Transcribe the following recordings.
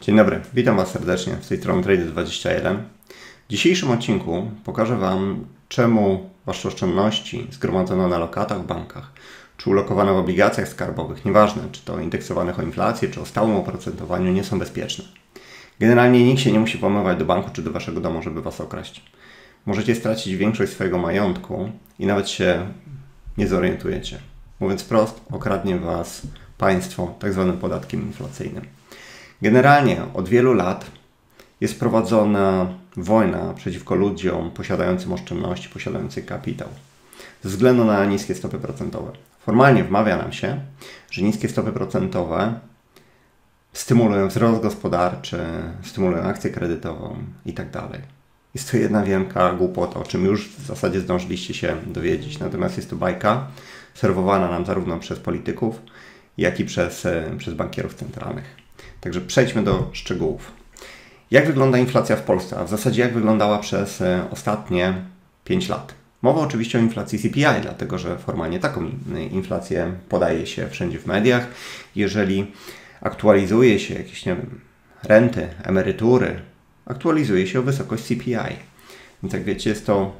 Dzień dobry, witam Was serdecznie z tej strony Trade21. W dzisiejszym odcinku pokażę Wam, czemu Wasze oszczędności zgromadzone na lokatach w bankach, czy ulokowane w obligacjach skarbowych, nieważne czy to indeksowanych o inflację, czy o stałym oprocentowaniu, nie są bezpieczne. Generalnie nikt się nie musi włamywać do banku czy do Waszego domu, żeby Was okraść. Możecie stracić większość swojego majątku i nawet się nie zorientujecie. Mówiąc wprost, okradnie Was państwo tak zwanym podatkiem inflacyjnym. Generalnie od wielu lat jest prowadzona wojna przeciwko ludziom posiadającym oszczędności, posiadającym kapitał, ze względu na niskie stopy procentowe. Formalnie wmawia nam się, że niskie stopy procentowe stymulują wzrost gospodarczy, stymulują akcję kredytową itd. Tak jest to jedna wielka głupota, o czym już w zasadzie zdążyliście się dowiedzieć. Natomiast jest to bajka serwowana nam zarówno przez polityków, jak i przez, e, przez bankierów centralnych. Także przejdźmy do szczegółów. Jak wygląda inflacja w Polsce, a w zasadzie jak wyglądała przez e, ostatnie 5 lat? Mowa oczywiście o inflacji CPI, dlatego że formalnie taką inflację podaje się wszędzie w mediach. Jeżeli aktualizuje się jakieś, nie wiem, renty, emerytury, aktualizuje się o wysokość CPI. Więc jak wiecie, jest to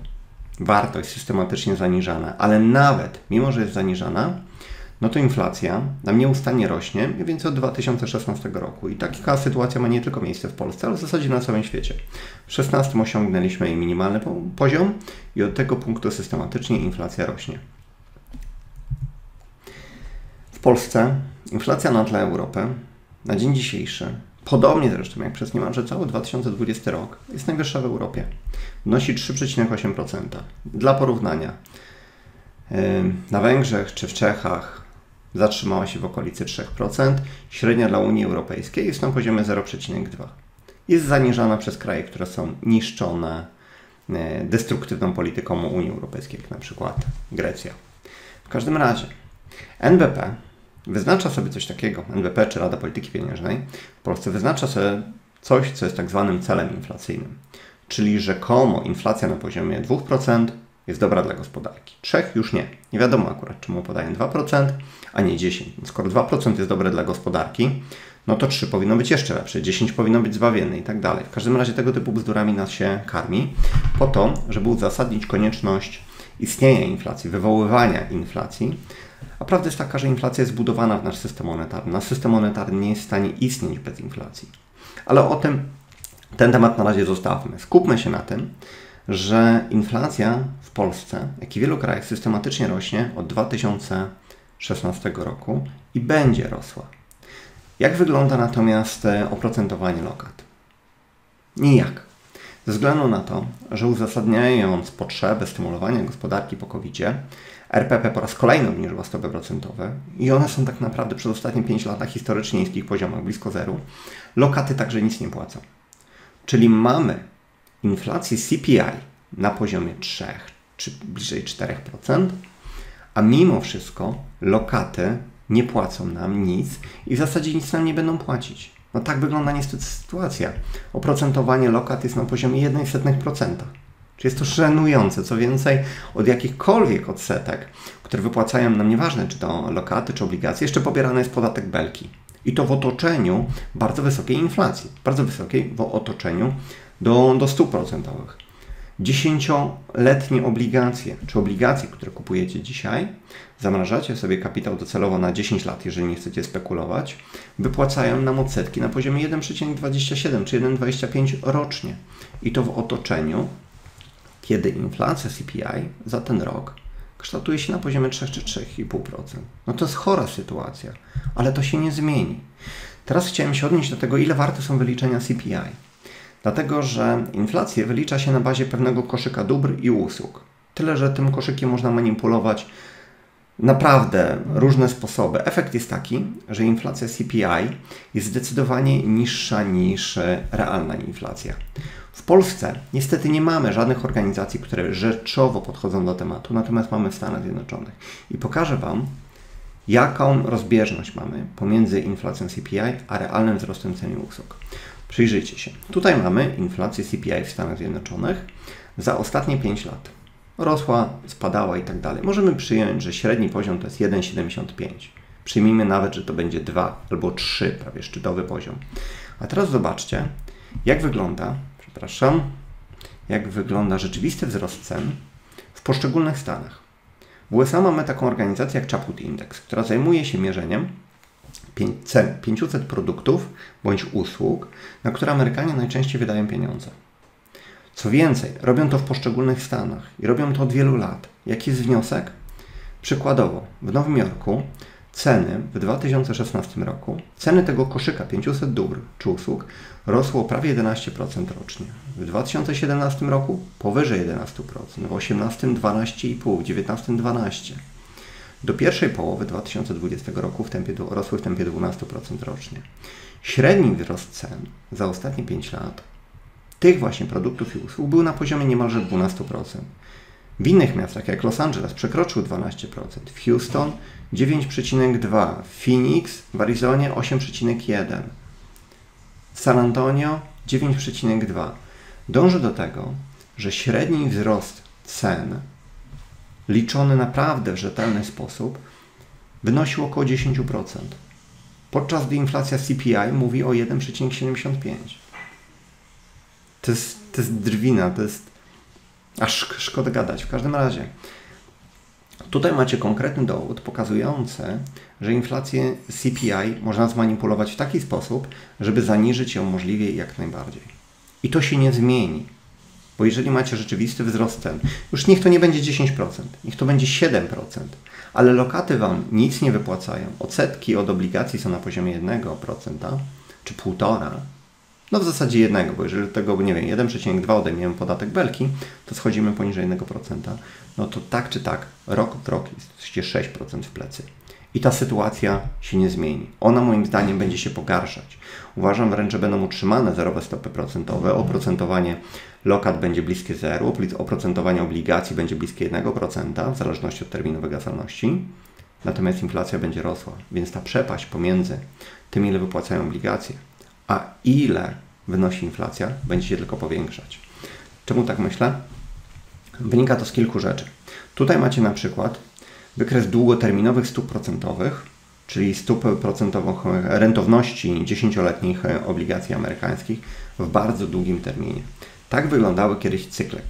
wartość systematycznie zaniżana, ale nawet mimo, że jest zaniżana, no to inflacja nam nieustannie rośnie, mniej więcej od 2016 roku. I taka sytuacja ma nie tylko miejsce w Polsce, ale w zasadzie na całym świecie. W 2016 osiągnęliśmy jej minimalny poziom i od tego punktu systematycznie inflacja rośnie. W Polsce inflacja na tle Europy na dzień dzisiejszy, podobnie zresztą jak przez niemalże cały 2020 rok, jest najwyższa w Europie. Wynosi 3,8%. Dla porównania, na Węgrzech czy w Czechach zatrzymała się w okolicy 3%, średnia dla Unii Europejskiej jest na poziomie 0,2%. Jest zaniżana przez kraje, które są niszczone e, destruktywną polityką Unii Europejskiej, jak na przykład Grecja. W każdym razie NBP wyznacza sobie coś takiego, NBP czy Rada Polityki Pieniężnej w Polsce wyznacza sobie coś, co jest tak zwanym celem inflacyjnym, czyli rzekomo inflacja na poziomie 2% jest dobra dla gospodarki. Trzech już nie. Nie wiadomo akurat, czemu podają 2%, a nie 10%. Więc skoro 2% jest dobre dla gospodarki, no to 3 powinno być jeszcze lepsze, 10 powinno być zbawienne i tak dalej. W każdym razie tego typu bzdurami nas się karmi, po to, żeby uzasadnić konieczność istnienia inflacji, wywoływania inflacji. A prawda jest taka, że inflacja jest zbudowana w nasz system monetarny. Nasz system monetarny nie jest w stanie istnieć bez inflacji. Ale o tym ten temat na razie zostawmy. Skupmy się na tym, że inflacja w Polsce, jak i w wielu krajach, systematycznie rośnie od 2016 roku i będzie rosła. Jak wygląda natomiast e, oprocentowanie lokat? Nijak. Ze względu na to, że uzasadniając potrzebę stymulowania gospodarki po covid RPP po raz kolejny obniżyła stopy procentowe i one są tak naprawdę przez ostatnie 5 lat na historycznie niskich poziomach, blisko zeru. Lokaty także nic nie płacą. Czyli mamy inflacji CPI na poziomie 3 czy bliżej 4%, a mimo wszystko lokaty nie płacą nam nic i w zasadzie nic nam nie będą płacić. No tak wygląda niestety sytuacja. Oprocentowanie lokat jest na poziomie 1,1%. Czy jest to żenujące. Co więcej, od jakichkolwiek odsetek, które wypłacają nam, nieważne czy to lokaty, czy obligacje, jeszcze pobierany jest podatek belki. I to w otoczeniu bardzo wysokiej inflacji. Bardzo wysokiej w otoczeniu do, do stóp procentowych. Dziesięcioletnie obligacje, czy obligacje, które kupujecie dzisiaj, zamrażacie sobie kapitał docelowo na 10 lat, jeżeli nie chcecie spekulować, wypłacają nam odsetki na poziomie 1,27 czy 1,25 rocznie. I to w otoczeniu, kiedy inflacja CPI za ten rok kształtuje się na poziomie 3 czy 3,5%. No to jest chora sytuacja, ale to się nie zmieni. Teraz chciałem się odnieść do tego, ile warte są wyliczenia CPI. Dlatego, że inflację wylicza się na bazie pewnego koszyka dóbr i usług. Tyle, że tym koszykiem można manipulować naprawdę różne sposoby. Efekt jest taki, że inflacja CPI jest zdecydowanie niższa niż realna inflacja. W Polsce niestety nie mamy żadnych organizacji, które rzeczowo podchodzą do tematu, natomiast mamy w Stanach Zjednoczonych. I pokażę Wam, jaką rozbieżność mamy pomiędzy inflacją CPI a realnym wzrostem cen usług. Przyjrzyjcie się. Tutaj mamy inflację CPI w Stanach Zjednoczonych za ostatnie 5 lat. Rosła, spadała i tak dalej. Możemy przyjąć, że średni poziom to jest 1,75. Przyjmijmy nawet, że to będzie 2 albo 3, prawie szczytowy poziom. A teraz zobaczcie, jak wygląda, przepraszam, jak wygląda rzeczywisty wzrost cen w poszczególnych stanach. W USA mamy taką organizację jak Chaput Index, która zajmuje się mierzeniem 500 produktów bądź usług, na które Amerykanie najczęściej wydają pieniądze. Co więcej, robią to w poszczególnych stanach i robią to od wielu lat. Jaki jest wniosek? Przykładowo, w Nowym Jorku ceny w 2016 roku, ceny tego koszyka 500 dóbr czy usług rosło prawie 11% rocznie. W 2017 roku powyżej 11%, w 2018 12,5%, w 2019 12%. Do pierwszej połowy 2020 roku w tempie, rosły w tempie 12% rocznie. Średni wzrost cen za ostatnie 5 lat tych właśnie produktów i usług był na poziomie niemalże 12%. W innych miastach, jak Los Angeles, przekroczył 12%, w Houston 9,2%, w Phoenix w Arizonie 8,1%, San Antonio 9,2%. Dąży do tego, że średni wzrost cen liczony naprawdę w rzetelny sposób wynosił około 10%, podczas gdy inflacja CPI mówi o 1,75%. To jest, to jest drwina, to jest aż szkoda gadać. W każdym razie, tutaj macie konkretny dowód pokazujący, że inflację CPI można zmanipulować w taki sposób, żeby zaniżyć ją możliwie jak najbardziej. I to się nie zmieni. Bo jeżeli macie rzeczywisty wzrost cen, już niech to nie będzie 10%, niech to będzie 7%, ale lokaty Wam nic nie wypłacają, odsetki od obligacji są na poziomie 1% czy 1,5%, no w zasadzie jednego, bo jeżeli tego, nie wiem, 1,2 odejmiemy podatek belki, to schodzimy poniżej 1%, no to tak czy tak, rok od roku jesteście 6% w plecy. I ta sytuacja się nie zmieni. Ona moim zdaniem będzie się pogarszać. Uważam wręcz, że będą utrzymane zerowe stopy procentowe. Oprocentowanie lokat będzie bliskie zeru, oprocentowanie obligacji będzie bliskie 1% w zależności od terminu wygasalności. Natomiast inflacja będzie rosła, więc ta przepaść pomiędzy tym, ile wypłacają obligacje, a ile wynosi inflacja, będzie się tylko powiększać. Czemu tak myślę? Wynika to z kilku rzeczy. Tutaj macie na przykład wykres długoterminowych stóp procentowych, czyli stóp procentowych rentowności 10-letnich obligacji amerykańskich w bardzo długim terminie. Tak wyglądały kiedyś cykle.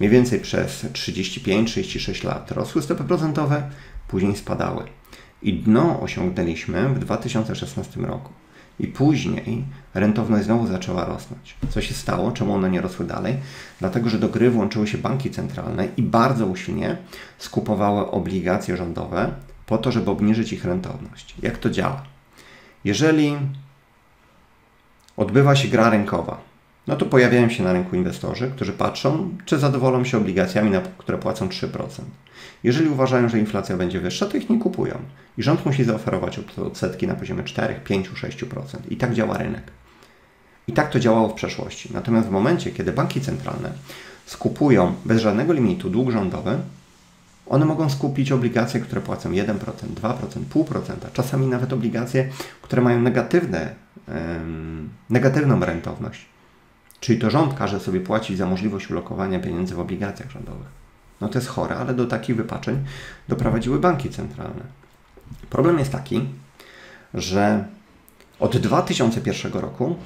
Mniej więcej przez 35-36 lat rosły stopy procentowe, później spadały. I dno osiągnęliśmy w 2016 roku. I później rentowność znowu zaczęła rosnąć. Co się stało? Czemu one nie rosły dalej? Dlatego, że do gry włączyły się banki centralne i bardzo usilnie skupowały obligacje rządowe po to, żeby obniżyć ich rentowność. Jak to działa? Jeżeli odbywa się gra rynkowa, no to pojawiają się na rynku inwestorzy, którzy patrzą, czy zadowolą się obligacjami, które płacą 3%. Jeżeli uważają, że inflacja będzie wyższa, to ich nie kupują. I rząd musi zaoferować odsetki na poziomie 4, 5, 6%. I tak działa rynek. I tak to działało w przeszłości. Natomiast w momencie, kiedy banki centralne skupują bez żadnego limitu dług rządowy, one mogą skupić obligacje, które płacą 1%, 2%, 0,5%, czasami nawet obligacje, które mają negatywne, negatywną rentowność. Czyli to rząd każe sobie płacić za możliwość ulokowania pieniędzy w obligacjach rządowych. No to jest chore, ale do takich wypaczeń doprowadziły banki centralne. Problem jest taki, że od 2001 roku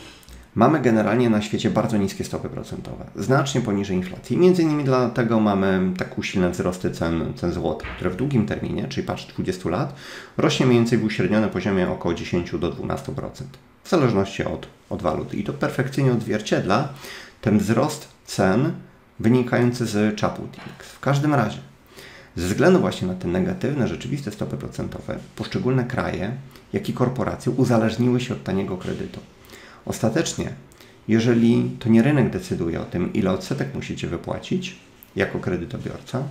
mamy generalnie na świecie bardzo niskie stopy procentowe, znacznie poniżej inflacji. Między innymi dlatego mamy tak usilne wzrosty cen, cen złota, które w długim terminie, czyli patrz 20 lat, rośnie mniej więcej w uśrednionym poziomie około 10 do 12%, w zależności od, od waluty. I to perfekcyjnie odzwierciedla ten wzrost cen wynikający z Chaput Index. W każdym razie, ze względu właśnie na te negatywne, rzeczywiste stopy procentowe, poszczególne kraje, jak i korporacje uzależniły się od taniego kredytu. Ostatecznie, jeżeli to nie rynek decyduje o tym, ile odsetek musicie wypłacić jako kredytobiorca,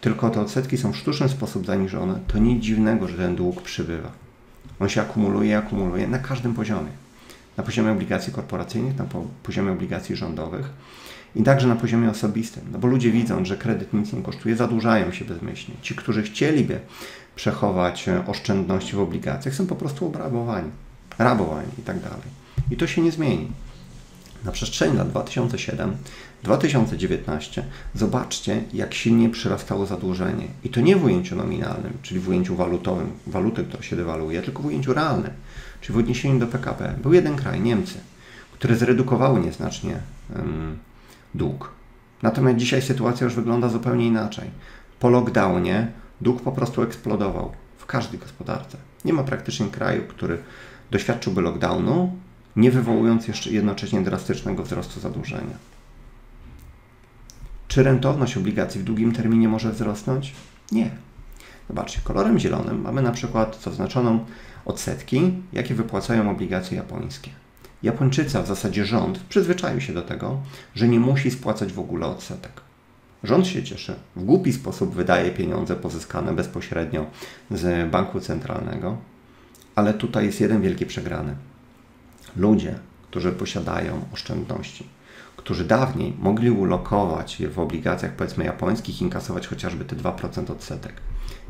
tylko te odsetki są w sztuczny sposób zaniżone, to nic dziwnego, że ten dług przybywa. On się akumuluje, akumuluje na każdym poziomie. Na poziomie obligacji korporacyjnych, na poziomie obligacji rządowych, i także na poziomie osobistym, no bo ludzie widzą, że kredyt nic nie kosztuje, zadłużają się bezmyślnie. Ci, którzy chcieliby przechować e, oszczędności w obligacjach, są po prostu obrabowani, rabowani i tak dalej. I to się nie zmieni. Na przestrzeni lat 2007-2019 zobaczcie, jak silnie przyrastało zadłużenie. I to nie w ujęciu nominalnym, czyli w ujęciu walutowym, waluty, która się dewaluuje, tylko w ujęciu realnym, czyli w odniesieniu do PKB. Był jeden kraj, Niemcy, które zredukowały nieznacznie um, dług. Natomiast dzisiaj sytuacja już wygląda zupełnie inaczej. Po lockdownie dług po prostu eksplodował w każdej gospodarce. Nie ma praktycznie kraju, który doświadczyłby lockdownu, nie wywołując jeszcze jednocześnie drastycznego wzrostu zadłużenia. Czy rentowność obligacji w długim terminie może wzrosnąć? Nie. Zobaczcie, kolorem zielonym mamy na przykład zaznaczoną odsetki, jakie wypłacają obligacje japońskie. Japończycy, a w zasadzie rząd, przyzwyczaił się do tego, że nie musi spłacać w ogóle odsetek. Rząd się cieszy, w głupi sposób wydaje pieniądze pozyskane bezpośrednio z banku centralnego, ale tutaj jest jeden wielki przegrany. Ludzie, którzy posiadają oszczędności, którzy dawniej mogli ulokować je w obligacjach powiedzmy japońskich inkasować chociażby te 2% odsetek,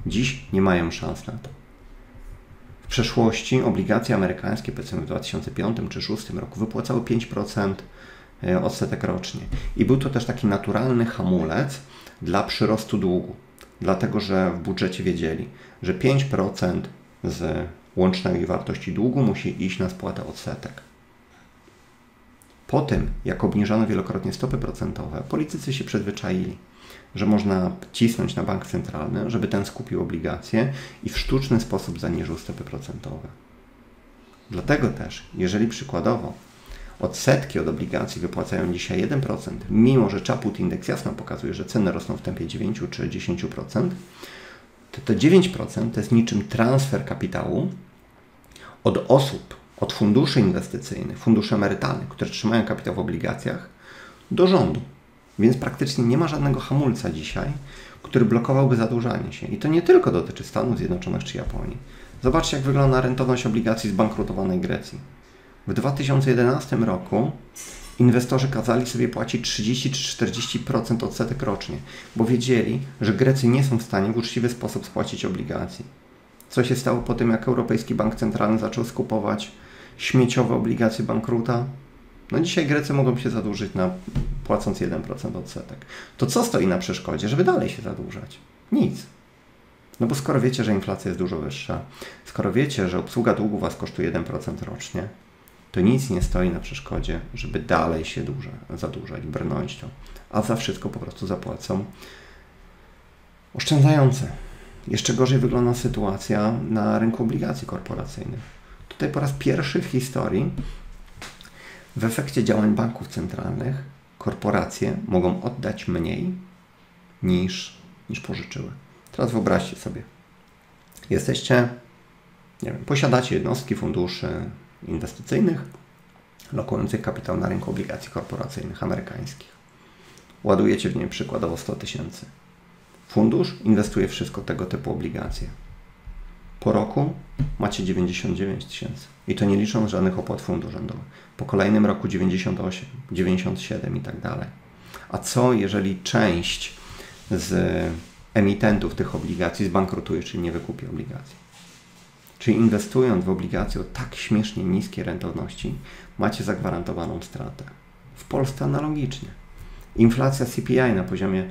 dziś nie mają szans na to. Przeszłości obligacje amerykańskie, powiedzmy w 2005 czy 2006 roku, wypłacały 5% e, odsetek rocznie. I był to też taki naturalny hamulec dla przyrostu długu, dlatego że w budżecie wiedzieli, że 5% z łącznej wartości długu musi iść na spłatę odsetek. Po tym, jak obniżano wielokrotnie stopy procentowe, politycy się przyzwyczaili, że można cisnąć na bank centralny, żeby ten skupił obligacje i w sztuczny sposób zaniżył stopy procentowe. Dlatego też, jeżeli przykładowo odsetki od obligacji wypłacają dzisiaj 1%, mimo że Chaput Index jasno pokazuje, że ceny rosną w tempie 9 czy 10%, to te 9% to jest niczym transfer kapitału od osób, od funduszy inwestycyjnych, funduszy emerytalnych, które trzymają kapitał w obligacjach, do rządu. Więc praktycznie nie ma żadnego hamulca dzisiaj, który blokowałby zadłużanie się. I to nie tylko dotyczy Stanów Zjednoczonych czy Japonii. Zobaczcie, jak wygląda rentowność obligacji zbankrutowanej Grecji. W 2011 roku inwestorzy kazali sobie płacić 30 czy 40% odsetek rocznie, bo wiedzieli, że Grecy nie są w stanie w uczciwy sposób spłacić obligacji. Co się stało po tym, jak Europejski Bank Centralny zaczął skupować śmieciowe obligacje bankruta? No dzisiaj Grecy mogą się zadłużyć na płacąc 1% odsetek. To co stoi na przeszkodzie, żeby dalej się zadłużać? Nic. No bo skoro wiecie, że inflacja jest dużo wyższa, skoro wiecie, że obsługa długu Was kosztuje 1% rocznie, to nic nie stoi na przeszkodzie, żeby dalej się duże, zadłużać, to. A za wszystko po prostu zapłacą oszczędzające. Jeszcze gorzej wygląda sytuacja na rynku obligacji korporacyjnych. Tutaj po raz pierwszy w historii w efekcie działań banków centralnych korporacje mogą oddać mniej niż, niż pożyczyły. Teraz wyobraźcie sobie, jesteście, nie wiem, posiadacie jednostki funduszy inwestycyjnych lokujących kapitał na rynku obligacji korporacyjnych amerykańskich. Ładujecie w nie przykładowo 100 tysięcy. Fundusz inwestuje wszystko tego typu obligacje. Po roku macie 99 tysięcy. I to nie licząc żadnych opłat fundu rządowych. Po kolejnym roku 98, 97 i tak dalej. A co jeżeli część z emitentów tych obligacji zbankrutuje, czyli nie wykupi obligacji? Czyli inwestując w obligacje o tak śmiesznie niskie rentowności, macie zagwarantowaną stratę. W Polsce analogicznie. Inflacja CPI na poziomie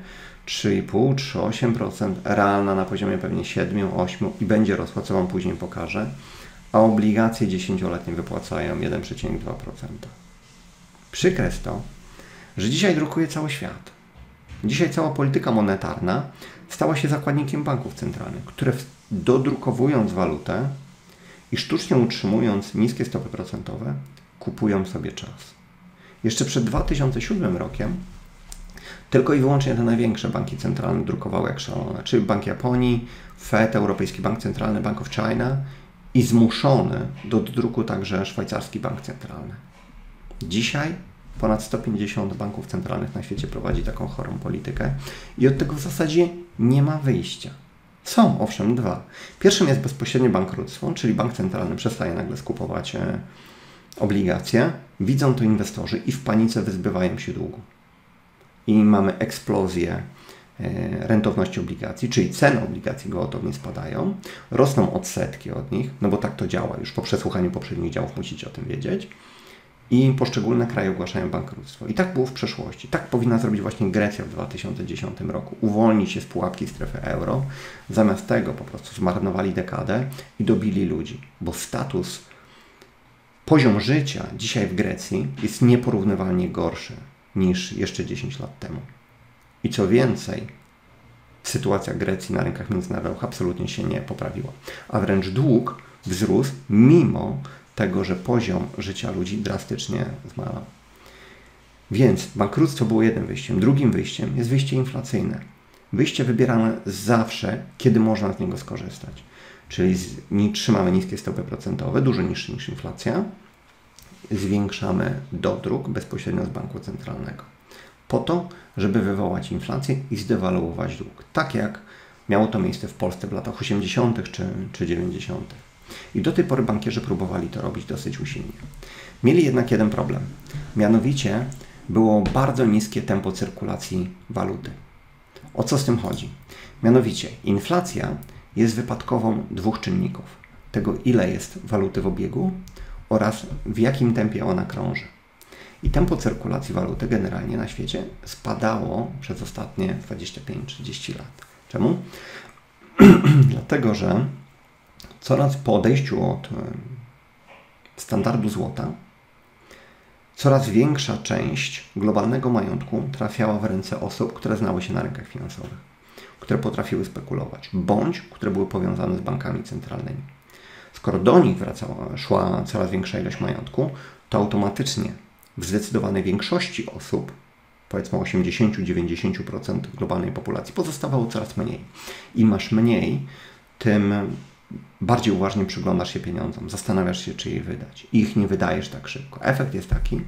3,5, 3,8%, realna na poziomie pewnie 7, 8 i będzie rosła, co Wam później pokażę, a obligacje 10-letnie wypłacają 1,2%. Przykre jest to, że dzisiaj drukuje cały świat. Dzisiaj cała polityka monetarna stała się zakładnikiem banków centralnych, które dodrukowując walutę i sztucznie utrzymując niskie stopy procentowe, kupują sobie czas. Jeszcze przed 2007 rokiem tylko i wyłącznie te największe banki centralne drukowały jak szalone, czyli Bank Japonii, Fed, Europejski Bank Centralny, Bank of China i zmuszony do druku także szwajcarski bank centralny. Dzisiaj ponad 150 banków centralnych na świecie prowadzi taką chorą politykę i od tego w zasadzie nie ma wyjścia. Są, owszem, dwa. Pierwszym jest bezpośrednie bankructwo, czyli bank centralny przestaje nagle skupować e, obligacje, widzą to inwestorzy i w panice wyzbywają się długu i mamy eksplozję rentowności obligacji, czyli ceny obligacji gwałtownie spadają, rosną odsetki od nich, no bo tak to działa, już po przesłuchaniu poprzednich działów musicie o tym wiedzieć. i poszczególne kraje ogłaszają bankructwo. I tak było w przeszłości. Tak powinna zrobić właśnie Grecja w 2010 roku. Uwolnić się z pułapki strefy euro. Zamiast tego po prostu zmarnowali dekadę i dobili ludzi, bo status, poziom życia dzisiaj w Grecji jest nieporównywalnie gorszy niż jeszcze 10 lat temu. I co więcej, sytuacja Grecji na rynkach międzynarodowych absolutnie się nie poprawiła, a wręcz dług wzrósł mimo tego, że poziom życia ludzi drastycznie zmalał. Więc bankructwo było jednym wyjściem. Drugim wyjściem jest wyjście inflacyjne. Wyjście wybierane zawsze, kiedy można z niego skorzystać. Czyli z, nie, trzymamy niskie stopy procentowe, dużo niższe niż inflacja, zwiększamy dodruk bezpośrednio z banku centralnego. Po to, żeby wywołać inflację i zdewaluować dług. Tak jak miało to miejsce w Polsce w latach 80. czy, czy 90. I do tej pory bankierzy próbowali to robić dosyć usilnie. Mieli jednak jeden problem. Mianowicie było bardzo niskie tempo cyrkulacji waluty. O co z tym chodzi? Mianowicie inflacja jest wypadkową dwóch czynników. Tego, ile jest waluty w obiegu oraz w jakim tempie ona krąży. I tempo cyrkulacji waluty generalnie na świecie spadało przez ostatnie 25-30 lat. Czemu? Dlatego, że coraz po odejściu od standardu złota, coraz większa część globalnego majątku trafiała w ręce osób, które znały się na rynkach finansowych, które potrafiły spekulować, bądź które były powiązane z bankami centralnymi. Skoro do nich wracała, szła coraz większa ilość majątku, to automatycznie w zdecydowanej większości osób, powiedzmy 80-90% globalnej populacji, pozostawało coraz mniej. Im masz mniej, tym bardziej uważnie przyglądasz się pieniądzom, zastanawiasz się, czy je wydać. I ich nie wydajesz tak szybko. Efekt jest taki,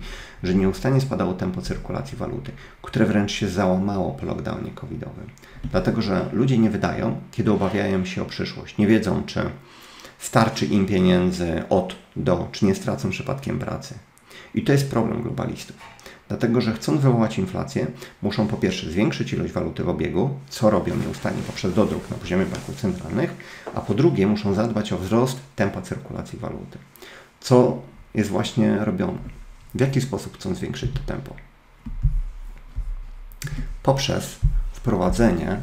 że nieustannie spadało tempo cyrkulacji waluty, które wręcz się załamało po lockdownie covidowym. Dlatego, że ludzie nie wydają, kiedy obawiają się o przyszłość. Nie wiedzą, czy starczy im pieniędzy od do, czy nie stracą przypadkiem pracy. I to jest problem globalistów. Dlatego, że chcąc wywołać inflację, muszą po pierwsze zwiększyć ilość waluty w obiegu, co robią nieustannie poprzez dodruk na poziomie banków centralnych, a po drugie muszą zadbać o wzrost tempa cyrkulacji waluty. Co jest właśnie robione? W jaki sposób chcą zwiększyć to tempo? Poprzez wprowadzenie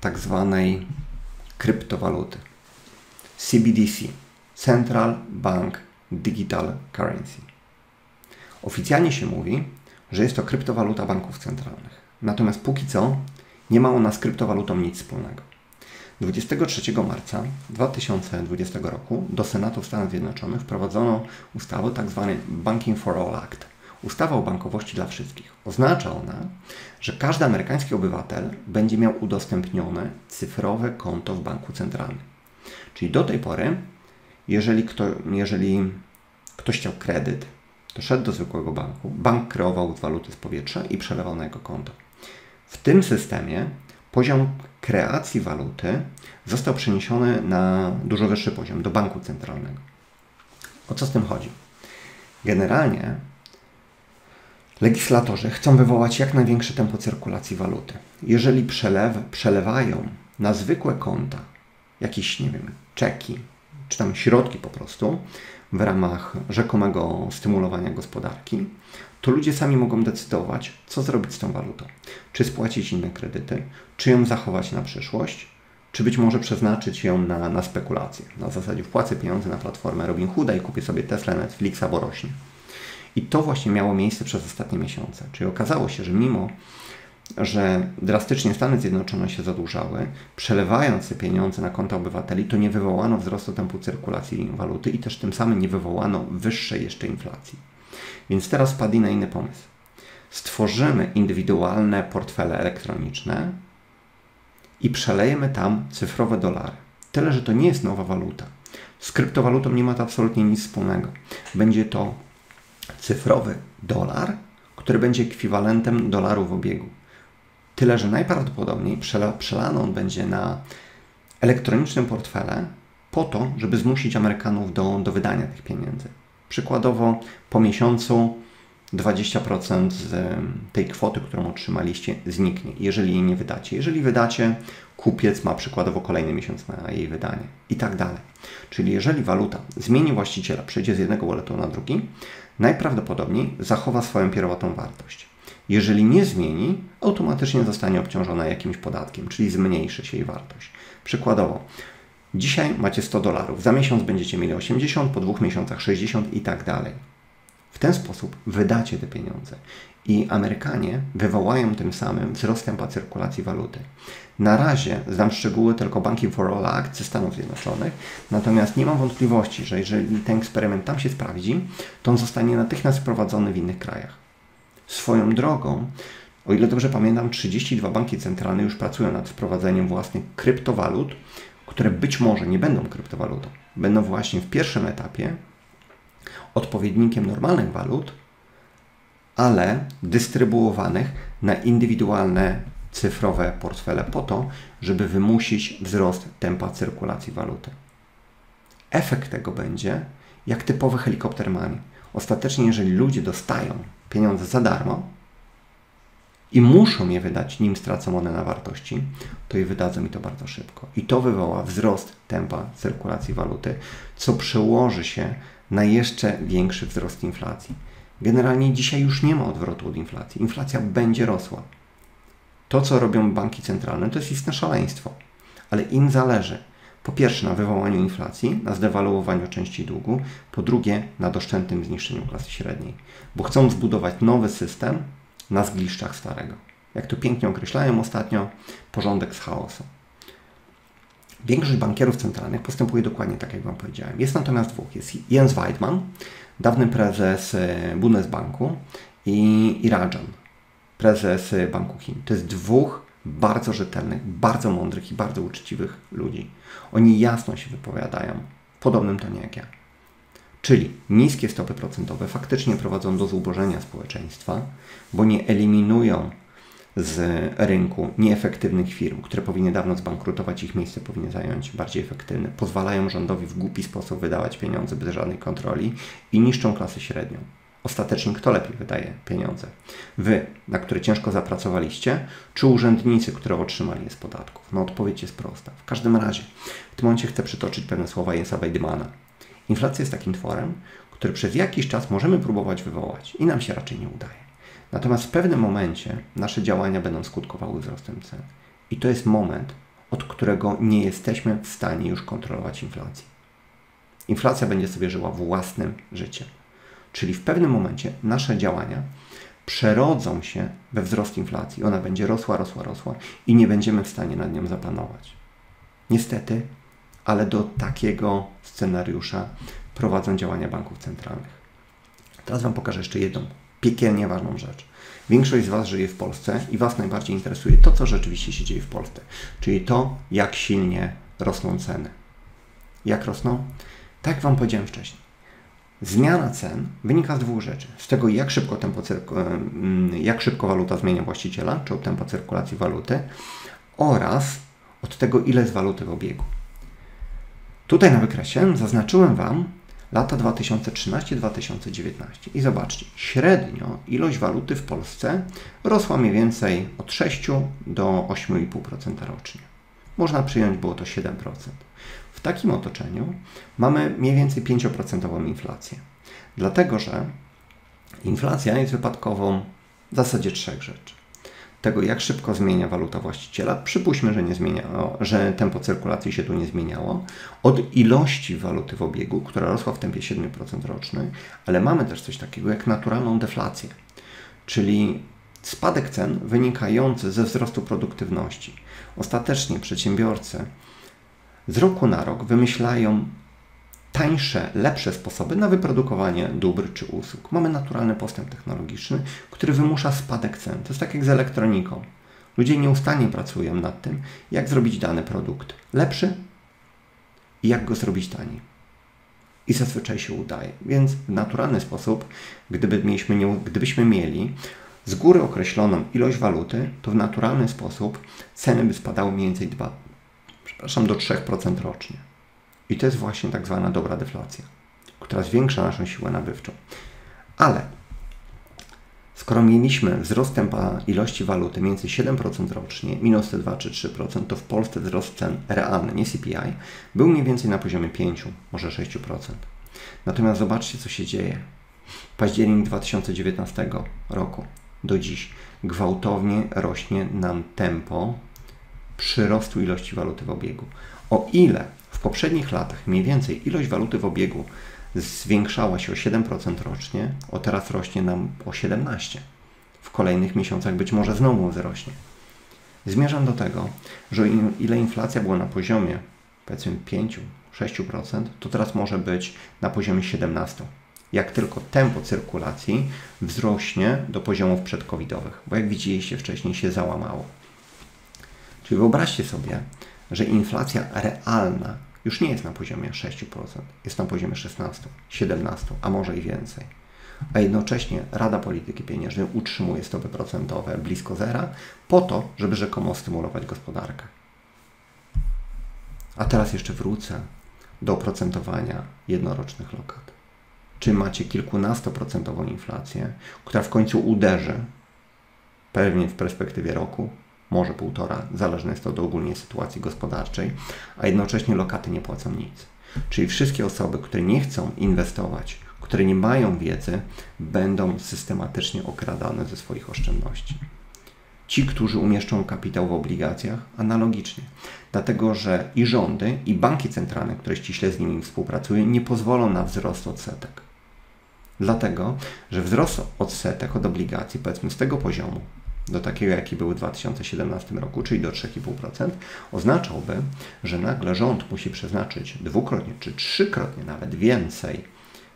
tak zwanej kryptowaluty. CBDC Central Bank Digital Currency. Oficjalnie się mówi, że jest to kryptowaluta banków centralnych. Natomiast póki co nie ma ona z kryptowalutą nic wspólnego. 23 marca 2020 roku do Senatu Stanów Zjednoczonych wprowadzono ustawę tzw. Tak Banking for All Act. Ustawa o bankowości dla wszystkich. Oznacza ona, że każdy amerykański obywatel będzie miał udostępnione cyfrowe konto w banku centralnym. Czyli do tej pory, jeżeli, kto, jeżeli ktoś chciał kredyt, szedł do zwykłego banku, bank kreował waluty z powietrza i przelewał na jego konto. W tym systemie poziom kreacji waluty został przeniesiony na dużo wyższy poziom, do banku centralnego. O co z tym chodzi? Generalnie legislatorzy chcą wywołać jak największe tempo cyrkulacji waluty. Jeżeli przelew, przelewają na zwykłe konta jakieś, nie wiem, czeki, czy tam środki po prostu, w ramach rzekomego stymulowania gospodarki, to ludzie sami mogą decydować, co zrobić z tą walutą. Czy spłacić inne kredyty, czy ją zachować na przyszłość, czy być może przeznaczyć ją na, na spekulacje. Na zasadzie wpłacę pieniądze na platformę Robinhooda i kupię sobie Tesla, Netflixa, bo rośnie. I to właśnie miało miejsce przez ostatnie miesiące. Czyli okazało się, że mimo że drastycznie Stany Zjednoczone się zadłużały, przelewając te pieniądze na konta obywateli, to nie wywołano wzrostu tempu cyrkulacji waluty i też tym samym nie wywołano wyższej jeszcze inflacji. Więc teraz padli na inny pomysł. Stworzymy indywidualne portfele elektroniczne i przelejemy tam cyfrowe dolary. Tyle, że to nie jest nowa waluta. Z kryptowalutą nie ma to absolutnie nic wspólnego. Będzie to cyfrowy dolar, który będzie ekwiwalentem dolaru w obiegu. Tyle, że najprawdopodobniej przela, przelany on będzie na elektronicznym portfele po to, żeby zmusić Amerykanów do, do wydania tych pieniędzy. Przykładowo po miesiącu 20% z tej kwoty, którą otrzymaliście, zniknie, jeżeli jej nie wydacie. Jeżeli wydacie, kupiec ma przykładowo kolejny miesiąc na jej wydanie i tak dalej. Czyli jeżeli waluta zmieni właściciela, przejdzie z jednego walletu na drugi, najprawdopodobniej zachowa swoją pierwotną wartość. Jeżeli nie zmieni, automatycznie zostanie obciążona jakimś podatkiem, czyli zmniejszy się jej wartość. Przykładowo, dzisiaj macie 100 dolarów, za miesiąc będziecie mieli 80, po dwóch miesiącach 60 i tak dalej. W ten sposób wydacie te pieniądze i Amerykanie wywołają tym samym wzrost tempa cyrkulacji waluty. Na razie znam szczegóły tylko Banking for All Act ze Stanów Zjednoczonych, natomiast nie mam wątpliwości, że jeżeli ten eksperyment tam się sprawdzi, to on zostanie natychmiast wprowadzony w innych krajach. Swoją drogą, o ile dobrze pamiętam, 32 banki centralne już pracują nad wprowadzeniem własnych kryptowalut, które być może nie będą kryptowalutą. Będą właśnie w pierwszym etapie odpowiednikiem normalnych walut, ale dystrybuowanych na indywidualne cyfrowe portfele po to, żeby wymusić wzrost tempa cyrkulacji waluty. Efekt tego będzie jak typowy helikopter money. Ostatecznie, jeżeli ludzie dostają pieniądze za darmo i muszą je wydać, nim stracą one na wartości, to je wydadzą i to bardzo szybko. I to wywoła wzrost tempa cyrkulacji waluty, co przełoży się na jeszcze większy wzrost inflacji. Generalnie dzisiaj już nie ma odwrotu od inflacji. Inflacja będzie rosła. To, co robią banki centralne, to jest istne szaleństwo. Ale im zależy po pierwsze na wywołaniu inflacji, na zdewaluowaniu części długu, po drugie na doszczętnym zniszczeniu klasy średniej, bo chcą zbudować nowy system na zgliszczach starego. Jak to pięknie określają ostatnio, porządek z chaosu. Większość bankierów centralnych postępuje dokładnie tak, jak Wam powiedziałem. Jest natomiast dwóch. Jest Jens Weidmann, dawny prezes e, Bundesbanku i, i Rajan, prezes e, Banku Chin. To jest dwóch bardzo rzetelnych, bardzo mądrych i bardzo uczciwych ludzi. Oni jasno się wypowiadają podobnym tonie jak ja. Czyli niskie stopy procentowe faktycznie prowadzą do zubożenia społeczeństwa, bo nie eliminują z rynku nieefektywnych firm, które powinny dawno zbankrutować, ich miejsce powinny zająć bardziej efektywne, pozwalają rządowi w głupi sposób wydawać pieniądze bez żadnej kontroli i niszczą klasę średnią. Ostatecznie kto lepiej wydaje pieniądze? Wy, na które ciężko zapracowaliście, czy urzędnicy, które otrzymali je z podatków? No odpowiedź jest prosta. W każdym razie, w tym momencie chcę przytoczyć pewne słowa Jensa Weidmana. Inflacja jest takim tworem, który przez jakiś czas możemy próbować wywołać i nam się raczej nie udaje. Natomiast w pewnym momencie nasze działania będą skutkowały wzrostem cen. I to jest moment, od którego nie jesteśmy w stanie już kontrolować inflacji. Inflacja będzie sobie żyła własnym życiem. Czyli w pewnym momencie nasze działania przerodzą się we wzrost inflacji. Ona będzie rosła, rosła, rosła i nie będziemy w stanie nad nią zapanować. Niestety, ale do takiego scenariusza prowadzą działania banków centralnych. Teraz Wam pokażę jeszcze jedną piekielnie ważną rzecz. Większość z Was żyje w Polsce i Was najbardziej interesuje to, co rzeczywiście się dzieje w Polsce, czyli to, jak silnie rosną ceny. Jak rosną? Tak jak Wam powiedziałem wcześniej. Zmiana cen wynika z dwóch rzeczy. Z tego, jak szybko, tempo jak szybko waluta zmienia właściciela, czy od tempa cyrkulacji waluty, oraz od tego, ile jest waluty w obiegu. Tutaj na wykresie zaznaczyłem Wam lata 2013-2019. I zobaczcie, średnio ilość waluty w Polsce rosła mniej więcej od 6 do 8,5% rocznie. Można przyjąć, było to 7%. W takim otoczeniu mamy mniej więcej 5% inflację. Dlatego, że inflacja jest wypadkową w zasadzie trzech rzeczy tego, jak szybko zmienia waluta właściciela, przypuśćmy, że, nie zmienia, że tempo cyrkulacji się tu nie zmieniało, od ilości waluty w obiegu, która rosła w tempie 7% rocznym, ale mamy też coś takiego jak naturalną deflację, czyli spadek cen wynikający ze wzrostu produktywności. Ostatecznie przedsiębiorcy z roku na rok wymyślają tańsze, lepsze sposoby na wyprodukowanie dóbr czy usług. Mamy naturalny postęp technologiczny, który wymusza spadek cen. To jest tak jak z elektroniką. Ludzie nieustannie pracują nad tym, jak zrobić dany produkt lepszy i jak go zrobić taniej. I zazwyczaj się udaje. Więc w naturalny sposób, gdyby mieliśmy, gdybyśmy mieli z góry określoną ilość waluty, to w naturalny sposób ceny by spadały mniej więcej 2, przepraszam, do 3% rocznie. I to jest właśnie tak zwana dobra deflacja, która zwiększa naszą siłę nabywczą. Ale Skoro mieliśmy wzrost tempa ilości waluty między 7% rocznie, minus te 2 czy 3%, to w Polsce wzrost cen realny, nie CPI, był mniej więcej na poziomie 5, może 6%. Natomiast zobaczcie, co się dzieje. Październik 2019 roku do dziś gwałtownie rośnie nam tempo przyrostu ilości waluty w obiegu. O ile w poprzednich latach mniej więcej ilość waluty w obiegu zwiększała się o 7% rocznie, o teraz rośnie nam o 17%. W kolejnych miesiącach być może znowu wzrośnie. Zmierzam do tego, że ile inflacja była na poziomie powiedzmy 5-6%, to teraz może być na poziomie 17%. Jak tylko tempo cyrkulacji wzrośnie do poziomów przedcovidowych, bo jak widzieliście wcześniej się załamało. Czyli wyobraźcie sobie, że inflacja realna już nie jest na poziomie 6%, jest na poziomie 16, 17, a może i więcej. A jednocześnie Rada Polityki Pieniężnej utrzymuje stopy procentowe blisko zera po to, żeby rzekomo stymulować gospodarkę. A teraz jeszcze wrócę do oprocentowania jednorocznych lokat. Czy macie kilkunastoprocentową inflację, która w końcu uderzy, pewnie w perspektywie roku, może półtora, zależne jest to od ogólnie sytuacji gospodarczej, a jednocześnie lokaty nie płacą nic. Czyli wszystkie osoby, które nie chcą inwestować, które nie mają wiedzy, będą systematycznie okradane ze swoich oszczędności. Ci, którzy umieszczą kapitał w obligacjach, analogicznie. Dlatego, że i rządy, i banki centralne, które ściśle z nimi współpracują, nie pozwolą na wzrost odsetek. Dlatego, że wzrost odsetek od obligacji, powiedzmy z tego poziomu, do takiego, jaki był w 2017 roku, czyli do 3,5%, oznaczałby, że nagle rząd musi przeznaczyć dwukrotnie czy trzykrotnie nawet więcej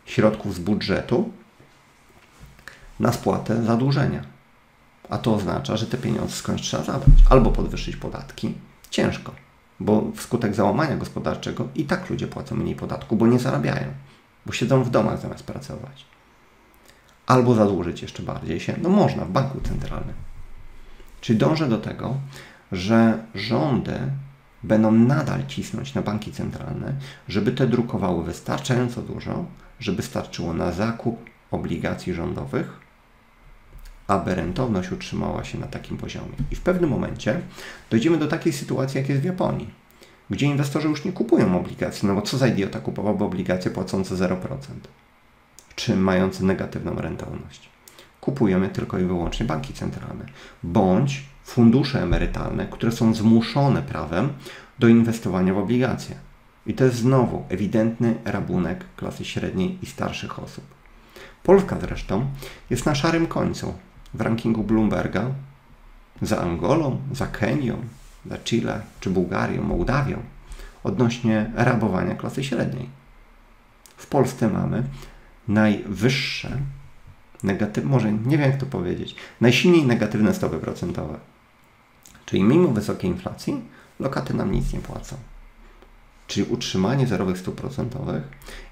środków z budżetu na spłatę zadłużenia. A to oznacza, że te pieniądze skądś trzeba zabrać. Albo podwyższyć podatki. Ciężko, bo wskutek załamania gospodarczego i tak ludzie płacą mniej podatku, bo nie zarabiają, bo siedzą w domach zamiast pracować. Albo zadłużyć jeszcze bardziej się, no można w banku centralnym. Czyli dążę do tego, że rządy będą nadal cisnąć na banki centralne, żeby te drukowały wystarczająco dużo, żeby starczyło na zakup obligacji rządowych, aby rentowność utrzymała się na takim poziomie. I w pewnym momencie dojdziemy do takiej sytuacji, jak jest w Japonii, gdzie inwestorzy już nie kupują obligacji, no bo co za idiota kupowałby obligacje płacące 0%, czy mające negatywną rentowność kupujemy tylko i wyłącznie banki centralne, bądź fundusze emerytalne, które są zmuszone prawem do inwestowania w obligacje. I to jest znowu ewidentny rabunek klasy średniej i starszych osób. Polska zresztą jest na szarym końcu w rankingu Bloomberga za Angolą, za Kenią, za Chile czy Bułgarią, Mołdawią odnośnie rabowania klasy średniej. W Polsce mamy najwyższe negatyw, może nie wiem jak to powiedzieć, najsilniej negatywne stopy procentowe. Czyli mimo wysokiej inflacji lokaty nam nic nie płacą. Czyli utrzymanie zerowych stóp procentowych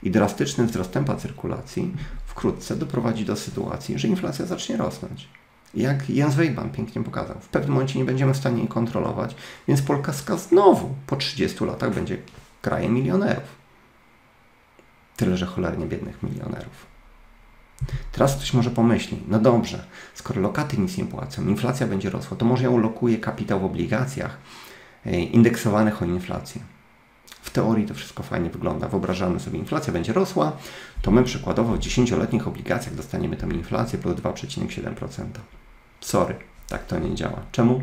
i drastyczny wzrost tempa cyrkulacji wkrótce doprowadzi do sytuacji, że inflacja zacznie rosnąć. Jak Jens Weidmann pięknie pokazał, w pewnym momencie nie będziemy w stanie jej kontrolować, więc Polska znowu po 30 latach będzie krajem milionerów. Tyle, że cholernie biednych milionerów. Teraz ktoś może pomyśli, no dobrze, skoro lokaty nic nie płacą, inflacja będzie rosła, to może ja ulokuję kapitał w obligacjach e, indeksowanych o inflację. W teorii to wszystko fajnie wygląda. Wyobrażamy sobie, inflacja będzie rosła, to my przykładowo w 10-letnich obligacjach dostaniemy tą inflację plus 2,7%. Sorry, tak to nie działa. Czemu?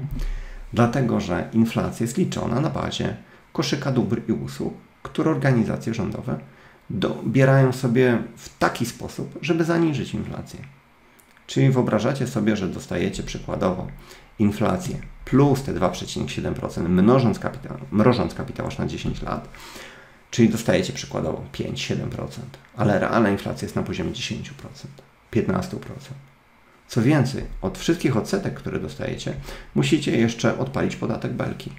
Dlatego, że inflacja jest liczona na bazie koszyka dóbr i usług, które organizacje rządowe dobierają sobie w taki sposób, żeby zaniżyć inflację. Czyli wyobrażacie sobie, że dostajecie przykładowo inflację plus te 2,7% mnożąc kapitał, mrożąc kapitał aż na 10 lat, czyli dostajecie przykładowo 5-7%, ale realna inflacja jest na poziomie 10%, 15%. Co więcej, od wszystkich odsetek, które dostajecie, musicie jeszcze odpalić podatek belki.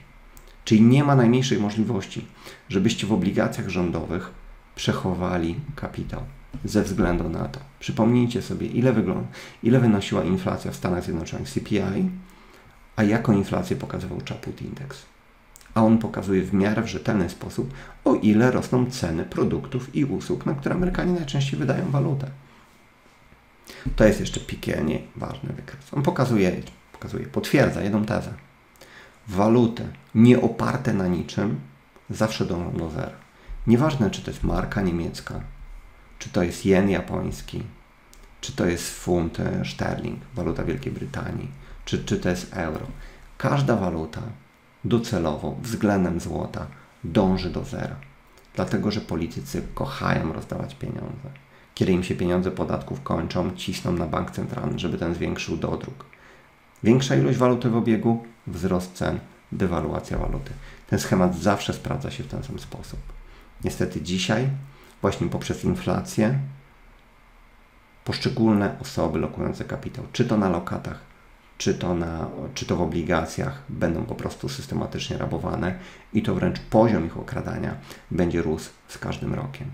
Czyli nie ma najmniejszej możliwości, żebyście w obligacjach rządowych przechowali kapitał ze względu na to. Przypomnijcie sobie, ile, wygląda, ile wynosiła inflacja w Stanach Zjednoczonych CPI, a jaką inflację pokazywał Chaput Index. A on pokazuje w miarę w rzetelny sposób, o ile rosną ceny produktów i usług, na które Amerykanie najczęściej wydają walutę. To jest jeszcze piekielnie ważny wykres. On pokazuje, pokazuje, potwierdza jedną tezę. Waluty nie oparte na niczym zawsze dążą do zera. Nieważne, czy to jest marka niemiecka, czy to jest jen japoński, czy to jest funt e, sterling, waluta Wielkiej Brytanii, czy, czy to jest euro. Każda waluta docelowo względem złota dąży do zera. Dlatego, że politycy kochają rozdawać pieniądze. Kiedy im się pieniądze podatków kończą, cisną na bank centralny, żeby ten zwiększył dodruk. Większa ilość waluty w obiegu, wzrost cen, dewaluacja waluty. Ten schemat zawsze sprawdza się w ten sam sposób. Niestety dzisiaj, właśnie poprzez inflację, poszczególne osoby lokujące kapitał, czy to na lokatach, czy to, na, czy to w obligacjach, będą po prostu systematycznie rabowane i to wręcz poziom ich okradania będzie rósł z każdym rokiem.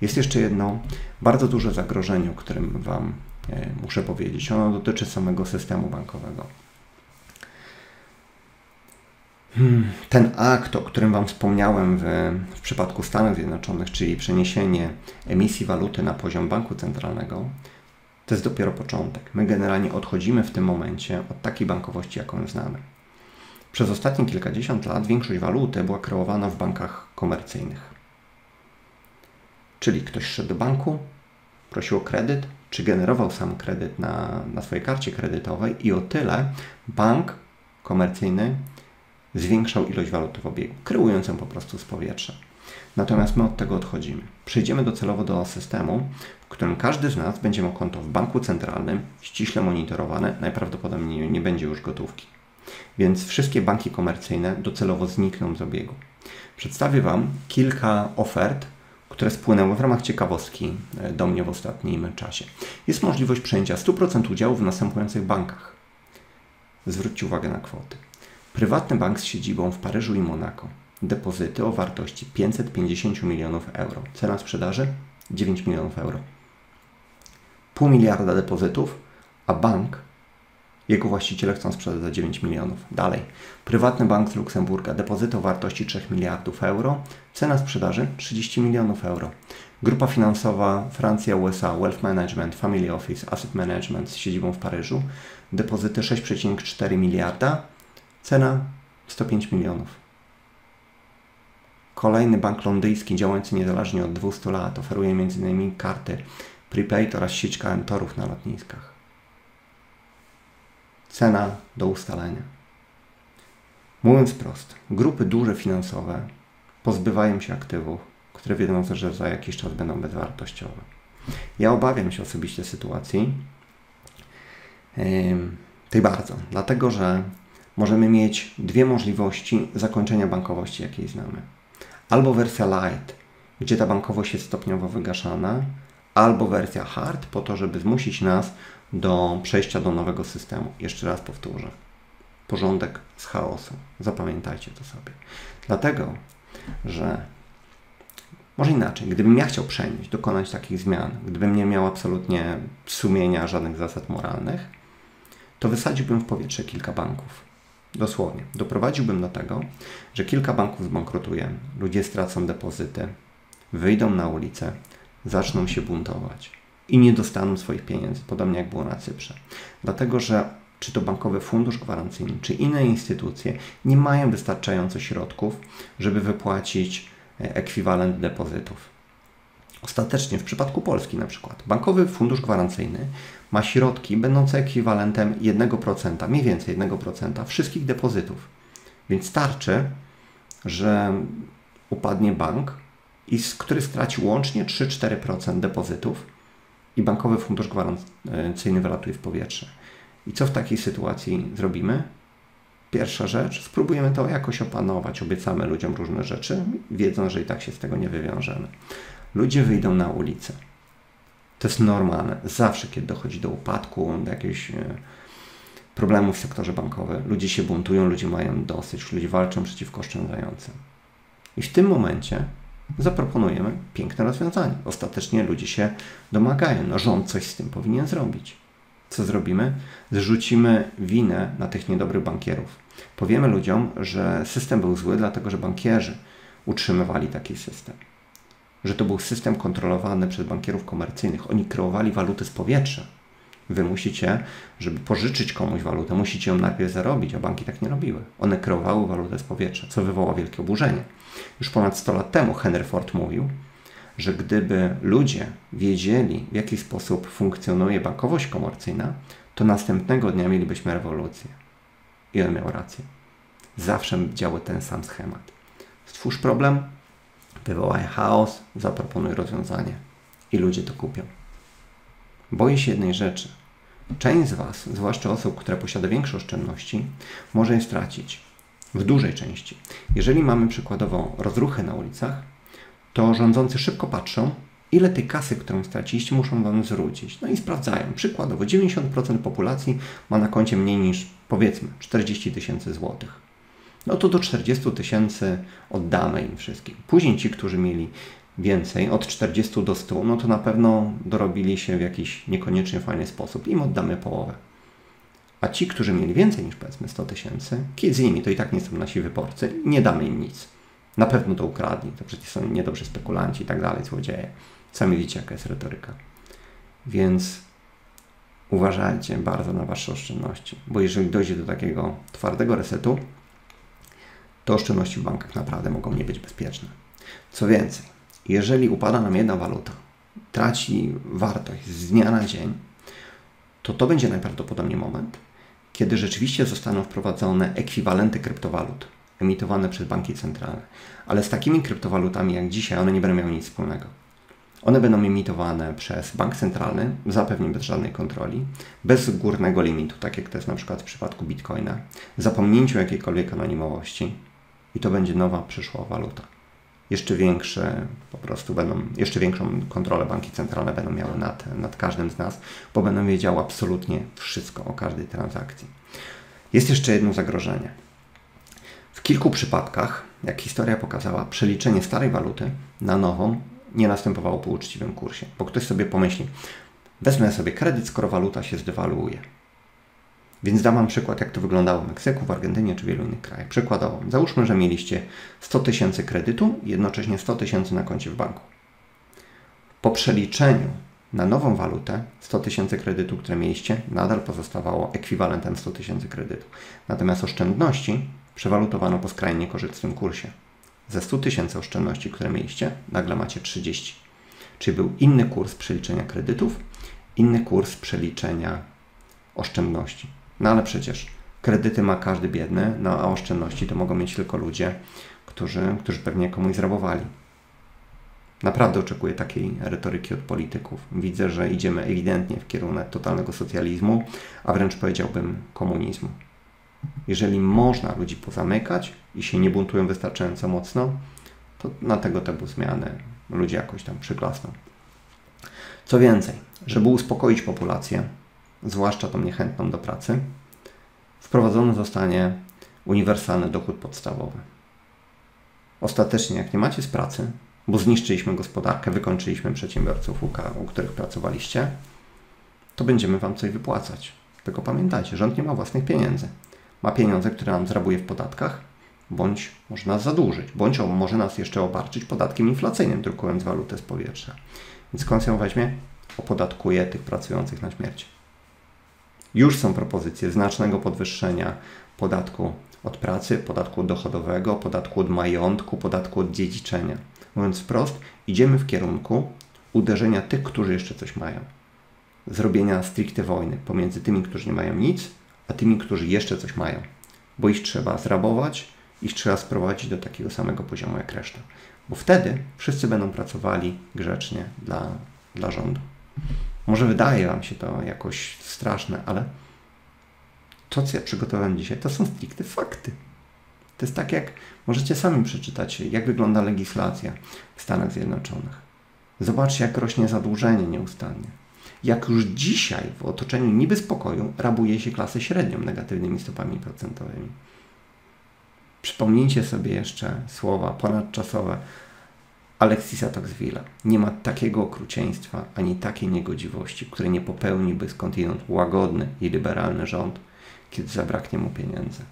Jest jeszcze jedno bardzo duże zagrożenie, o którym Wam e, muszę powiedzieć. Ono dotyczy samego systemu bankowego. Hmm, ten akt, o którym Wam wspomniałem w, w przypadku Stanów Zjednoczonych, czyli przeniesienie emisji waluty na poziom banku centralnego, to jest dopiero początek. My generalnie odchodzimy w tym momencie od takiej bankowości, jaką znamy. Przez ostatnie kilkadziesiąt lat większość waluty była kreowana w bankach komercyjnych. Czyli ktoś szedł do banku, prosił o kredyt, czy generował sam kredyt na, na swojej karcie kredytowej i o tyle bank komercyjny zwiększał ilość waluty w obiegu, kreując ją po prostu z powietrza. Natomiast my od tego odchodzimy. Przejdziemy docelowo do systemu, w którym każdy z nas będzie miał konto w banku centralnym, ściśle monitorowane, najprawdopodobniej nie będzie już gotówki. Więc wszystkie banki komercyjne docelowo znikną z obiegu. Przedstawię Wam kilka ofert, które spłynęły w ramach ciekawostki e, do mnie w ostatnim czasie. Jest możliwość przejęcia 100% udziału w następujących bankach. Zwróćcie uwagę na kwoty. Prywatny bank z siedzibą w Paryżu i Monako. Depozyty o wartości 550 milionów euro. Cena sprzedaży 9 milionów euro. Pół miliarda depozytów, a bank, jego właściciele chcą sprzedać za 9 milionów. Dalej. Prywatny bank z Luksemburga. Depozyty o wartości 3 miliardów euro. Cena sprzedaży 30 milionów euro. Grupa finansowa Francja, USA, Wealth Management, Family Office, Asset Management z siedzibą w Paryżu. Depozyty 6,4 miliarda Cena 105 milionów. Kolejny bank londyński działający niezależnie od 200 lat oferuje m.in. karty prepaid oraz sieć torów na lotniskach. Cena do ustalenia. Mówiąc prosto, grupy duże finansowe pozbywają się aktywów, które wiedzą, że za jakiś czas będą bezwartościowe. Ja obawiam się osobiście sytuacji tej bardzo, dlatego że możemy mieć dwie możliwości zakończenia bankowości, jakiej znamy. Albo wersja light, gdzie ta bankowość jest stopniowo wygaszana, albo wersja hard, po to, żeby zmusić nas do przejścia do nowego systemu. Jeszcze raz powtórzę. Porządek z chaosu. Zapamiętajcie to sobie. Dlatego, że może inaczej, gdybym ja chciał przenieść, dokonać takich zmian, gdybym nie miał absolutnie sumienia, żadnych zasad moralnych, to wysadziłbym w powietrze kilka banków. Dosłownie. Doprowadziłbym do tego, że kilka banków zbankrutuje, ludzie stracą depozyty, wyjdą na ulicę, zaczną się buntować i nie dostaną swoich pieniędzy, podobnie jak było na Cyprze. Dlatego, że czy to bankowy fundusz gwarancyjny, czy inne instytucje nie mają wystarczająco środków, żeby wypłacić e, ekwiwalent depozytów. Ostatecznie w przypadku Polski na przykład bankowy fundusz gwarancyjny ma środki będące ekwivalentem 1%, mniej więcej 1% wszystkich depozytów. Więc starczy, że upadnie bank, który straci łącznie 3-4% depozytów i bankowy fundusz gwarancyjny wylatuje w powietrze. I co w takiej sytuacji zrobimy? Pierwsza rzecz, spróbujemy to jakoś opanować. Obiecamy ludziom różne rzeczy, wiedząc, że i tak się z tego nie wywiążemy. Ludzie wyjdą na ulicę to jest normalne. Zawsze, kiedy dochodzi do upadku, do jakichś e, problemów w sektorze bankowym, ludzie się buntują, ludzie mają dosyć, ludzie walczą przeciwko oszczędzającym. I w tym momencie zaproponujemy piękne rozwiązanie. Ostatecznie ludzie się domagają. No, rząd coś z tym powinien zrobić. Co zrobimy? Zrzucimy winę na tych niedobrych bankierów. Powiemy ludziom, że system był zły, dlatego że bankierzy utrzymywali taki system że to był system kontrolowany przez bankierów komercyjnych. Oni kreowali waluty z powietrza. Wy musicie, żeby pożyczyć komuś walutę, musicie ją najpierw zarobić, a banki tak nie robiły. One kreowały walutę z powietrza, co wywoła wielkie oburzenie. Już ponad 100 lat temu Henry Ford mówił, że gdyby ludzie wiedzieli, w jaki sposób funkcjonuje bankowość komercyjna, to następnego dnia mielibyśmy rewolucję. I on miał rację. Zawsze działał ten sam schemat. Stwórz problem, wywołaj chaos, zaproponuj rozwiązanie. I ludzie to kupią. Boję się jednej rzeczy. Część z Was, zwłaszcza osób, które posiada większe oszczędności, może je stracić. W dużej części. Jeżeli mamy przykładowo rozruchy na ulicach, to rządzący szybko patrzą, ile tej kasy, którą straciliście, muszą Wam zwrócić. No i sprawdzają. Przykładowo 90% populacji ma na koncie mniej niż powiedzmy 40 tysięcy złotych. No to do 40 tysięcy oddamy im wszystkim. Później ci, którzy mieli więcej, od 40 do 100, no to na pewno dorobili się w jakiś niekoniecznie fajny sposób. Im oddamy połowę. A ci, którzy mieli więcej niż powiedzmy 100 tysięcy, kiedy z nimi to i tak nie są nasi wyborcy, nie damy im nic. Na pewno to ukradli, to przecież są niedobrzy spekulanci i tak dalej, złodzieje. Sami widzicie, jaka jest retoryka. Więc uważajcie bardzo na Wasze oszczędności, bo jeżeli dojdzie do takiego twardego resetu, to oszczędności w bankach naprawdę mogą nie być bezpieczne. Co więcej, jeżeli upada nam jedna waluta, traci wartość z dnia na dzień, to to będzie najprawdopodobniej moment, kiedy rzeczywiście zostaną wprowadzone ekwiwalenty kryptowalut emitowane przez banki centralne. Ale z takimi kryptowalutami jak dzisiaj one nie będą miały nic wspólnego. One będą emitowane przez bank centralny, zapewne bez żadnej kontroli, bez górnego limitu, tak jak to jest na przykład w przypadku bitcoina, zapomnięciu jakiejkolwiek anonimowości i to będzie nowa przyszła waluta. Jeszcze większe, po prostu będą, jeszcze większą kontrolę banki centralne będą miały nad, nad każdym z nas, bo będą wiedziały absolutnie wszystko o każdej transakcji. Jest jeszcze jedno zagrożenie. W kilku przypadkach, jak historia pokazała, przeliczenie starej waluty na nową nie następowało po uczciwym kursie. Bo ktoś sobie pomyśli, wezmę sobie kredyt, skoro waluta się zdewaluuje. Więc dam Wam przykład, jak to wyglądało w Meksyku, w Argentynie czy wielu innych krajach. Przykładowo, załóżmy, że mieliście 100 tysięcy kredytu i jednocześnie 100 tysięcy na koncie w banku. Po przeliczeniu na nową walutę 100 tysięcy kredytu, które mieliście, nadal pozostawało ekwiwalentem 100 tysięcy kredytu. Natomiast oszczędności przewalutowano po skrajnie niekorzystnym kursie. Ze 100 tysięcy oszczędności, które mieliście, nagle macie 30. Czyli był inny kurs przeliczenia kredytów, inny kurs przeliczenia oszczędności. No ale przecież kredyty ma każdy biedny, no a oszczędności to mogą mieć tylko ludzie, którzy, którzy pewnie komuś zrabowali. Naprawdę oczekuję takiej retoryki od polityków. Widzę, że idziemy ewidentnie w kierunek totalnego socjalizmu, a wręcz powiedziałbym komunizmu. Jeżeli można ludzi pozamykać i się nie buntują wystarczająco mocno, to na tego typu zmiany ludzie jakoś tam przyklasną. Co więcej, żeby uspokoić populację, zwłaszcza tą niechętną do pracy, wprowadzony zostanie uniwersalny dochód podstawowy. Ostatecznie, jak nie macie z pracy, bo zniszczyliśmy gospodarkę, wykończyliśmy przedsiębiorców, u których pracowaliście, to będziemy Wam coś wypłacać. Tylko pamiętajcie, rząd nie ma własnych pieniędzy ma pieniądze, które nam zrabuje w podatkach, bądź może nas zadłużyć, bądź może nas jeszcze obarczyć podatkiem inflacyjnym, drukując walutę z powietrza. Więc skąd ją weźmie? Opodatkuje tych pracujących na śmierć. Już są propozycje znacznego podwyższenia podatku od pracy, podatku dochodowego, podatku od majątku, podatku od dziedziczenia. Mówiąc wprost, idziemy w kierunku uderzenia tych, którzy jeszcze coś mają. Zrobienia stricte wojny pomiędzy tymi, którzy nie mają nic, a tymi, którzy jeszcze coś mają, bo ich trzeba zrabować, ich trzeba sprowadzić do takiego samego poziomu jak reszta. Bo wtedy wszyscy będą pracowali grzecznie dla, dla rządu. Może wydaje Wam się to jakoś straszne, ale to, co ja przygotowałem dzisiaj, to są stricte fakty. To jest tak, jak możecie sami przeczytać, jak wygląda legislacja w Stanach Zjednoczonych. Zobaczcie, jak rośnie zadłużenie nieustannie jak już dzisiaj w otoczeniu niby spokoju rabuje się klasę średnią negatywnymi stopami procentowymi. Przypomnijcie sobie jeszcze słowa ponadczasowe Alexisa Toxvilla. Nie ma takiego okrucieństwa ani takiej niegodziwości, której nie popełniłby skądinąd łagodny i liberalny rząd, kiedy zabraknie mu pieniędzy.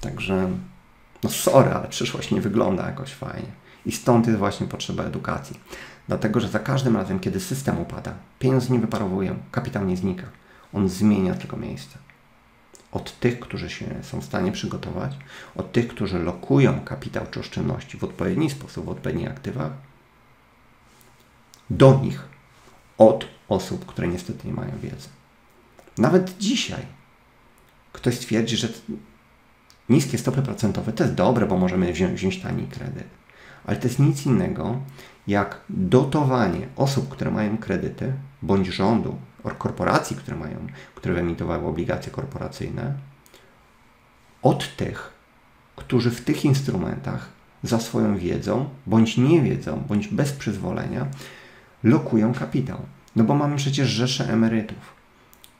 Także, no sorry, ale przyszłość nie wygląda jakoś fajnie. I stąd jest właśnie potrzeba edukacji. Dlatego, że za każdym razem, kiedy system upada, pieniądze nie wyparowują, kapitał nie znika. On zmienia tylko miejsce. Od tych, którzy się są w stanie przygotować, od tych, którzy lokują kapitał czy oszczędności w odpowiedni sposób, w odpowiednich aktywach, do nich, od osób, które niestety nie mają wiedzy. Nawet dzisiaj ktoś twierdzi, że niskie stopy procentowe to jest dobre, bo możemy wziąć, wziąć tani kredyt. Ale to jest nic innego jak dotowanie osób, które mają kredyty, bądź rządu, korporacji, które mają, które wyemitowały obligacje korporacyjne, od tych, którzy w tych instrumentach za swoją wiedzą, bądź niewiedzą, bądź bez przyzwolenia, lokują kapitał. No bo mamy przecież rzesze emerytów,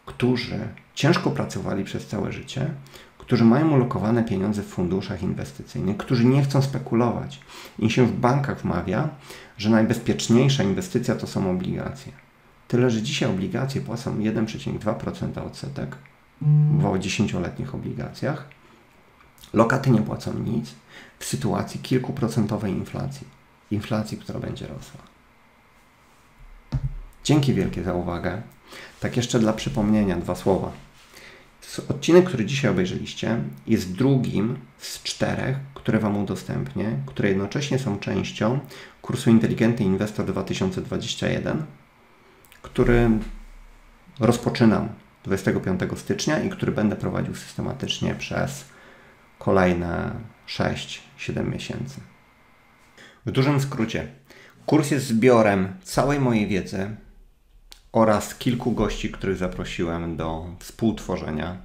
którzy ciężko pracowali przez całe życie, którzy mają ulokowane pieniądze w funduszach inwestycyjnych, którzy nie chcą spekulować. I się w bankach wmawia, że najbezpieczniejsza inwestycja to są obligacje. Tyle, że dzisiaj obligacje płacą 1,2% odsetek w 10-letnich obligacjach. Lokaty nie płacą nic w sytuacji kilkuprocentowej inflacji. Inflacji, która będzie rosła. Dzięki wielkie za uwagę. Tak jeszcze dla przypomnienia dwa słowa. Odcinek, który dzisiaj obejrzeliście, jest drugim z czterech, które Wam udostępnię, które jednocześnie są częścią kursu Inteligentny Inwestor 2021, który rozpoczynam 25 stycznia i który będę prowadził systematycznie przez kolejne 6-7 miesięcy. W dużym skrócie, kurs jest zbiorem całej mojej wiedzy oraz kilku gości, których zaprosiłem do współtworzenia.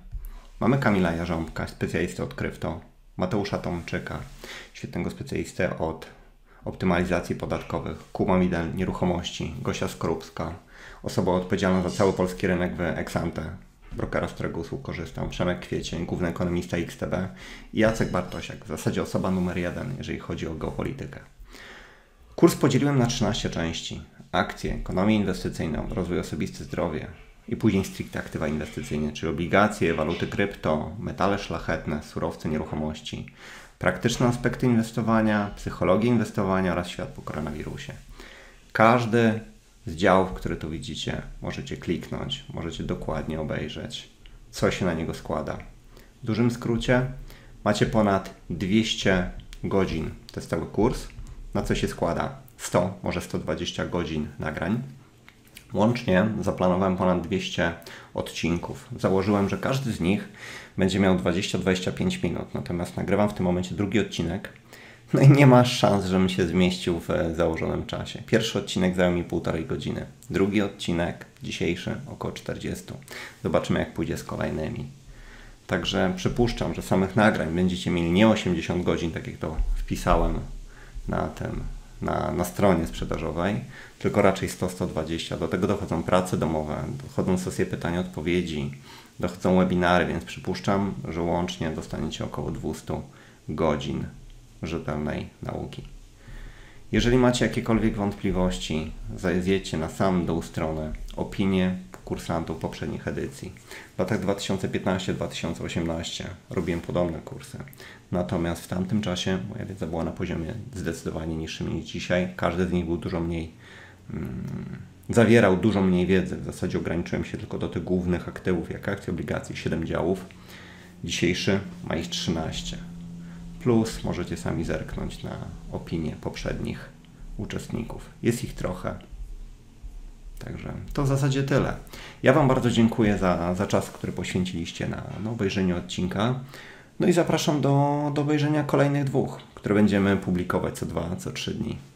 Mamy Kamila Jarząbka, specjalistę od krypto, Mateusza Tomczyka, świetnego specjalistę od optymalizacji podatkowych, Kuba Midel, nieruchomości, Gosia Skorupska, osoba odpowiedzialna za cały polski rynek w Exante, brokera, z którego usług korzystam, Przemek Kwiecień, główny ekonomista XTB i Jacek Bartosiak, w zasadzie osoba numer jeden, jeżeli chodzi o geopolitykę. Kurs podzieliłem na 13 części. Akcje, ekonomię inwestycyjną, rozwój osobisty, zdrowie i później stricte aktywa inwestycyjne, czyli obligacje, waluty krypto, metale szlachetne, surowce, nieruchomości, praktyczne aspekty inwestowania, psychologię inwestowania oraz świat po koronawirusie. Każdy z działów, które tu widzicie, możecie kliknąć, możecie dokładnie obejrzeć, co się na niego składa. W dużym skrócie macie ponad 200 godzin testowy kurs, na co się składa 100, może 120 godzin nagrań. Łącznie zaplanowałem ponad 200 odcinków. Założyłem, że każdy z nich będzie miał 20-25 minut, natomiast nagrywam w tym momencie drugi odcinek. No i nie ma szans, żebym się zmieścił w założonym czasie. Pierwszy odcinek zajął mi półtorej godziny. Drugi odcinek, dzisiejszy, około 40. Zobaczymy, jak pójdzie z kolejnymi. Także przypuszczam, że samych nagrań będziecie mieli nie 80 godzin, tak jak to wpisałem na tym na, na stronie sprzedażowej, tylko raczej 100-120. Do tego dochodzą prace domowe, dochodzą sesje pytań-odpowiedzi, dochodzą webinary, więc przypuszczam, że łącznie dostaniecie około 200 godzin rzetelnej nauki. Jeżeli macie jakiekolwiek wątpliwości, zajdziecie na sam dół strony opinie kursantów poprzednich edycji. W latach 2015-2018 robiłem podobne kursy. Natomiast w tamtym czasie moja wiedza była na poziomie zdecydowanie niższym niż dzisiaj. Każdy z nich był dużo mniej, mm, zawierał dużo mniej wiedzy. W zasadzie ograniczyłem się tylko do tych głównych aktywów, jak akcje, obligacje, 7 działów. Dzisiejszy ma ich 13. Plus możecie sami zerknąć na opinie poprzednich uczestników. Jest ich trochę. Także to w zasadzie tyle. Ja Wam bardzo dziękuję za, za czas, który poświęciliście na, na obejrzenie odcinka. No i zapraszam do, do obejrzenia kolejnych dwóch, które będziemy publikować co dwa, co trzy dni.